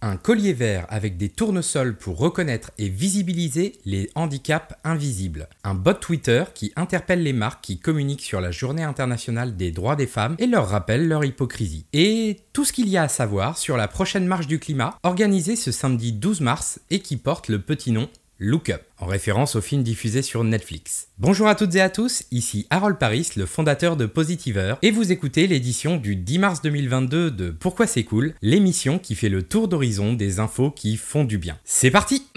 Un collier vert avec des tournesols pour reconnaître et visibiliser les handicaps invisibles. Un bot Twitter qui interpelle les marques qui communiquent sur la journée internationale des droits des femmes et leur rappelle leur hypocrisie. Et tout ce qu'il y a à savoir sur la prochaine marche du climat organisée ce samedi 12 mars et qui porte le petit nom Look Up, en référence au film diffusé sur Netflix. Bonjour à toutes et à tous, ici Harold Paris, le fondateur de Positiver, et vous écoutez l'édition du 10 mars 2022 de Pourquoi c'est cool, l'émission qui fait le tour d'horizon des infos qui font du bien. C'est parti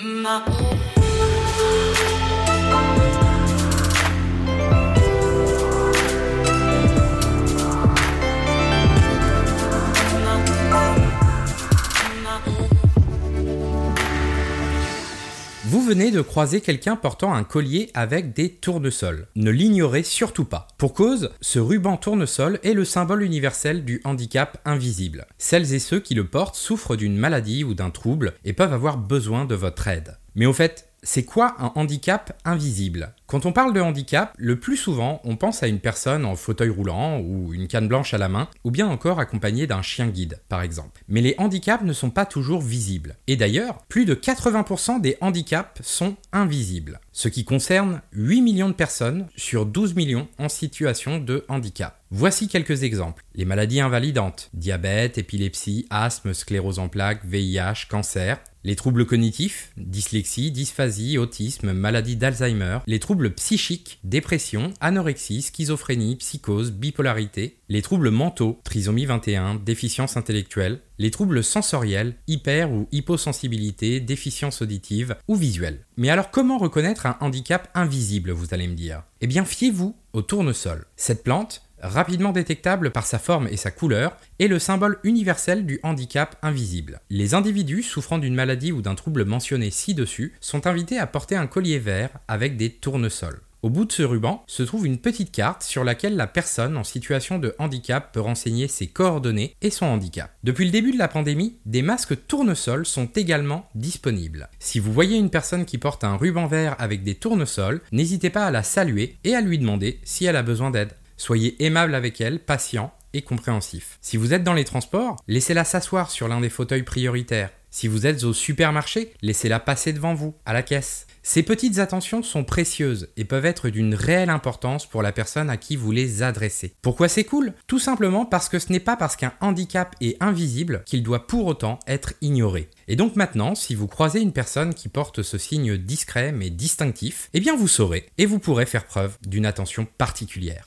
venez de croiser quelqu'un portant un collier avec des tournesols. Ne l'ignorez surtout pas. Pour cause, ce ruban tournesol est le symbole universel du handicap invisible. Celles et ceux qui le portent souffrent d'une maladie ou d'un trouble et peuvent avoir besoin de votre aide. Mais au fait, c'est quoi un handicap invisible? Quand on parle de handicap, le plus souvent, on pense à une personne en fauteuil roulant ou une canne blanche à la main, ou bien encore accompagnée d'un chien guide, par exemple. Mais les handicaps ne sont pas toujours visibles. Et d'ailleurs, plus de 80% des handicaps sont invisibles, ce qui concerne 8 millions de personnes sur 12 millions en situation de handicap. Voici quelques exemples. Les maladies invalidantes, diabète, épilepsie, asthme, sclérose en plaques, VIH, cancer, les troubles cognitifs, dyslexie, dysphasie, autisme, maladie d'Alzheimer, les troubles psychiques, dépression, anorexie, schizophrénie, psychose, bipolarité, les troubles mentaux, trisomie 21, déficience intellectuelle, les troubles sensoriels, hyper ou hyposensibilité, déficience auditive ou visuelle. Mais alors comment reconnaître un handicap invisible, vous allez me dire? Eh bien fiez-vous au tournesol. Cette plante, rapidement détectable par sa forme et sa couleur, est le symbole universel du handicap invisible. Les individus souffrant d'une maladie ou d'un trouble mentionné ci-dessus sont invités à porter un collier vert avec des tournesols. Au bout de ce ruban se trouve une petite carte sur laquelle la personne en situation de handicap peut renseigner ses coordonnées et son handicap. Depuis le début de la pandémie, des masques tournesols sont également disponibles. Si vous voyez une personne qui porte un ruban vert avec des tournesols, n'hésitez pas à la saluer et à lui demander si elle a besoin d'aide. Soyez aimable avec elle, patient et compréhensif. Si vous êtes dans les transports, laissez-la s'asseoir sur l'un des fauteuils prioritaires. Si vous êtes au supermarché, laissez-la passer devant vous, à la caisse. Ces petites attentions sont précieuses et peuvent être d'une réelle importance pour la personne à qui vous les adressez. Pourquoi c'est cool? Tout simplement parce que ce n'est pas parce qu'un handicap est invisible qu'il doit pour autant être ignoré. Et donc maintenant, si vous croisez une personne qui porte ce signe discret mais distinctif, eh bien vous saurez et vous pourrez faire preuve d'une attention particulière.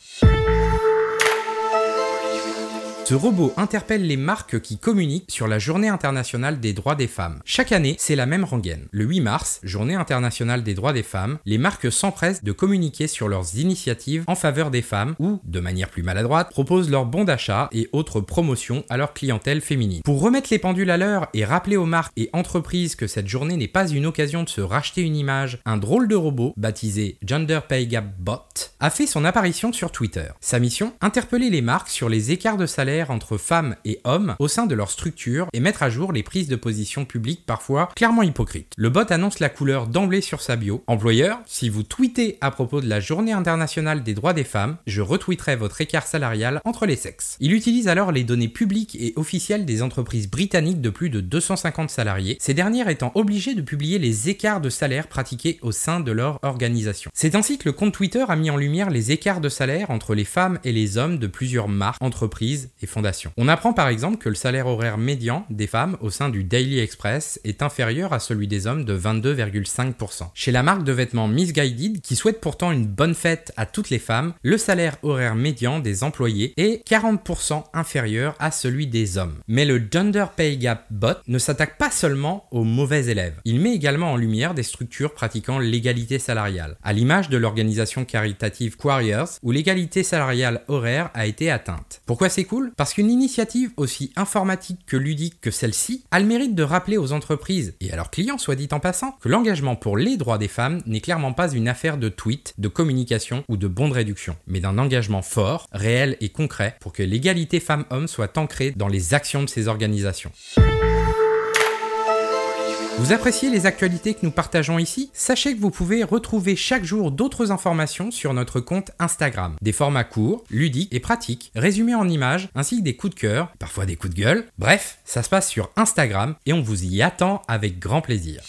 Ce robot interpelle les marques qui communiquent sur la Journée internationale des droits des femmes. Chaque année, c'est la même rengaine. Le 8 mars, Journée internationale des droits des femmes, les marques s'empressent de communiquer sur leurs initiatives en faveur des femmes ou, de manière plus maladroite, proposent leurs bons d'achat et autres promotions à leur clientèle féminine. Pour remettre les pendules à l'heure et rappeler aux marques et entreprises que cette journée n'est pas une occasion de se racheter une image, un drôle de robot, baptisé Gender Pay Gap Bot, a fait son apparition sur Twitter. Sa mission Interpeller les marques sur les écarts de salaire entre femmes et hommes au sein de leur structure et mettre à jour les prises de position publiques parfois clairement hypocrites. Le bot annonce la couleur d'emblée sur sa bio. Employeur, si vous tweetez à propos de la journée internationale des droits des femmes, je retweeterai votre écart salarial entre les sexes. Il utilise alors les données publiques et officielles des entreprises britanniques de plus de 250 salariés, ces dernières étant obligées de publier les écarts de salaire pratiqués au sein de leur organisation. C'est ainsi que le compte Twitter a mis en lumière les écarts de salaire entre les femmes et les hommes de plusieurs marques, entreprises et fondations. On apprend par exemple que le salaire horaire médian des femmes au sein du Daily Express est inférieur à celui des hommes de 22,5%. Chez la marque de vêtements Misguided, qui souhaite pourtant une bonne fête à toutes les femmes, le salaire horaire médian des employés est 40% inférieur à celui des hommes. Mais le Gender Pay Gap Bot ne s'attaque pas seulement aux mauvais élèves. Il met également en lumière des structures pratiquant l'égalité salariale, à l'image de l'organisation caritative Quarriers, où l'égalité salariale horaire a été atteinte. Pourquoi c'est cool? Parce qu'une initiative aussi informatique que ludique que celle-ci a le mérite de rappeler aux entreprises et à leurs clients, soit dit en passant, que l'engagement pour les droits des femmes n'est clairement pas une affaire de tweets, de communication ou de bons de réduction, mais d'un engagement fort, réel et concret pour que l'égalité femmes-hommes soit ancrée dans les actions de ces organisations. Vous appréciez les actualités que nous partageons ici? Sachez que vous pouvez retrouver chaque jour d'autres informations sur notre compte Instagram. Des formats courts, ludiques et pratiques, résumés en images, ainsi que des coups de cœur, parfois des coups de gueule. Bref, ça se passe sur Instagram et on vous y attend avec grand plaisir.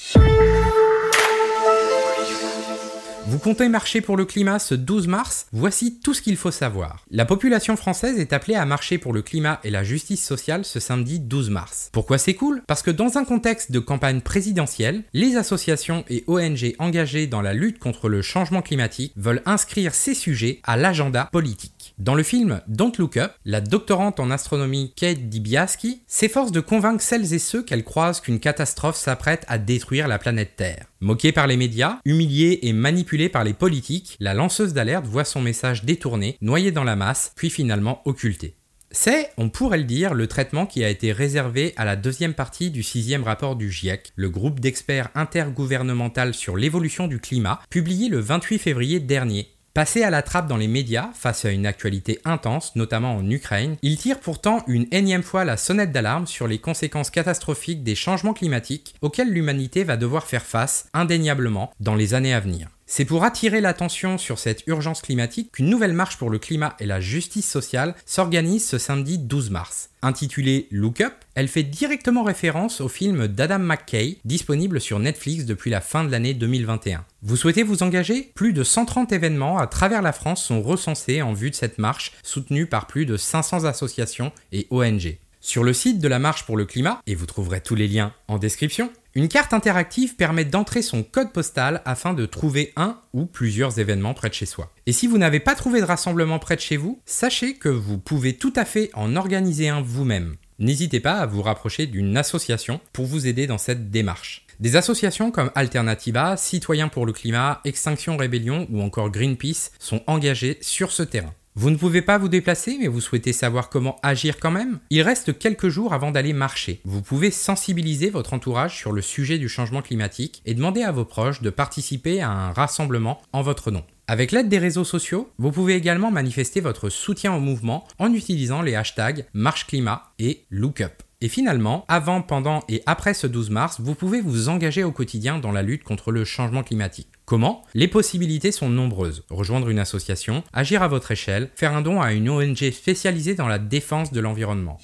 Vous comptez marcher pour le climat ce 12 mars? Voici tout ce qu'il faut savoir. La population française est appelée à marcher pour le climat et la justice sociale ce samedi 12 mars. Pourquoi c'est cool? Parce que dans un contexte de campagne présidentielle, les associations et ONG engagées dans la lutte contre le changement climatique veulent inscrire ces sujets à l'agenda politique. Dans le film Don't Look Up, la doctorante en astronomie Kate Dibiaski s'efforce de convaincre celles et ceux qu'elle croise qu'une catastrophe s'apprête à détruire la planète Terre. Moquée par les médias, humiliée et manipulée par les politiques, la lanceuse d'alerte voit son message détourné, noyé dans la masse, puis finalement occulté. C'est, on pourrait le dire, le traitement qui a été réservé à la deuxième partie du sixième rapport du GIEC, le groupe d'experts intergouvernemental sur l'évolution du climat, publié le 28 février dernier Passé à la trappe dans les médias face à une actualité intense, notamment en Ukraine, il tire pourtant une énième fois la sonnette d'alarme sur les conséquences catastrophiques des changements climatiques auxquels l'humanité va devoir faire face indéniablement dans les années à venir. C'est pour attirer l'attention sur cette urgence climatique qu'une nouvelle marche pour le climat et la justice sociale s'organise ce samedi 12 mars. Intitulée Look Up, elle fait directement référence au film d'Adam McKay, disponible sur Netflix depuis la fin de l'année 2021. Vous souhaitez vous engager? Plus de 130 événements à travers la France sont recensés en vue de cette marche, soutenue par plus de 500 associations et ONG. Sur le site de la Marche pour le Climat, et vous trouverez tous les liens en description, une carte interactive permet d'entrer son code postal afin de trouver un ou plusieurs événements près de chez soi. Et si vous n'avez pas trouvé de rassemblement près de chez vous, sachez que vous pouvez tout à fait en organiser un vous-même. N'hésitez pas à vous rapprocher d'une association pour vous aider dans cette démarche. Des associations comme Alternativa, Citoyens pour le climat, Extinction Rébellion ou encore Greenpeace sont engagées sur ce terrain. Vous ne pouvez pas vous déplacer, mais vous souhaitez savoir comment agir quand même? Il reste quelques jours avant d'aller marcher. Vous pouvez sensibiliser votre entourage sur le sujet du changement climatique et demander à vos proches de participer à un rassemblement en votre nom. Avec l'aide des réseaux sociaux, vous pouvez également manifester votre soutien au mouvement en utilisant les hashtags Marche Climat et Lookup. Et finalement, avant, pendant et après ce 12 mars, vous pouvez vous engager au quotidien dans la lutte contre le changement climatique. Comment? Les possibilités sont nombreuses. Rejoindre une association, agir à votre échelle, faire un don à une ONG spécialisée dans la défense de l'environnement.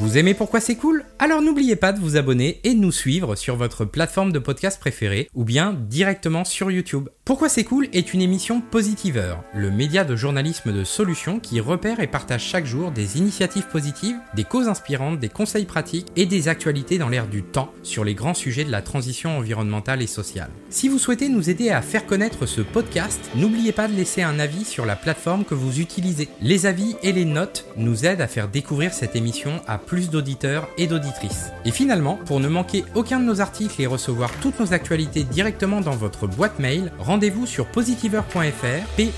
Vous aimez pourquoi c'est cool? Alors n'oubliez pas de vous abonner et de nous suivre sur votre plateforme de podcast préférée ou bien directement sur YouTube. Pourquoi c'est cool est une émission Positiveur, le média de journalisme de solutions qui repère et partage chaque jour des initiatives positives, des causes inspirantes, des conseils pratiques et des actualités dans l'air du temps sur les grands sujets de la transition environnementale et sociale. Si vous souhaitez nous aider à faire connaître ce podcast, n'oubliez pas de laisser un avis sur la plateforme que vous utilisez. Les avis et les notes nous aident à faire découvrir cette émission à plus d'auditeurs et d'auditrices. Et finalement, pour ne manquer aucun de nos articles et recevoir toutes nos actualités directement dans votre boîte mail, rendez-vous sur positiveur.fr, p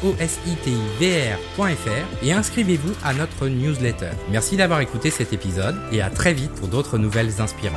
et inscrivez-vous à notre newsletter. Merci d'avoir écouté cet épisode et à très vite pour d'autres nouvelles inspirantes.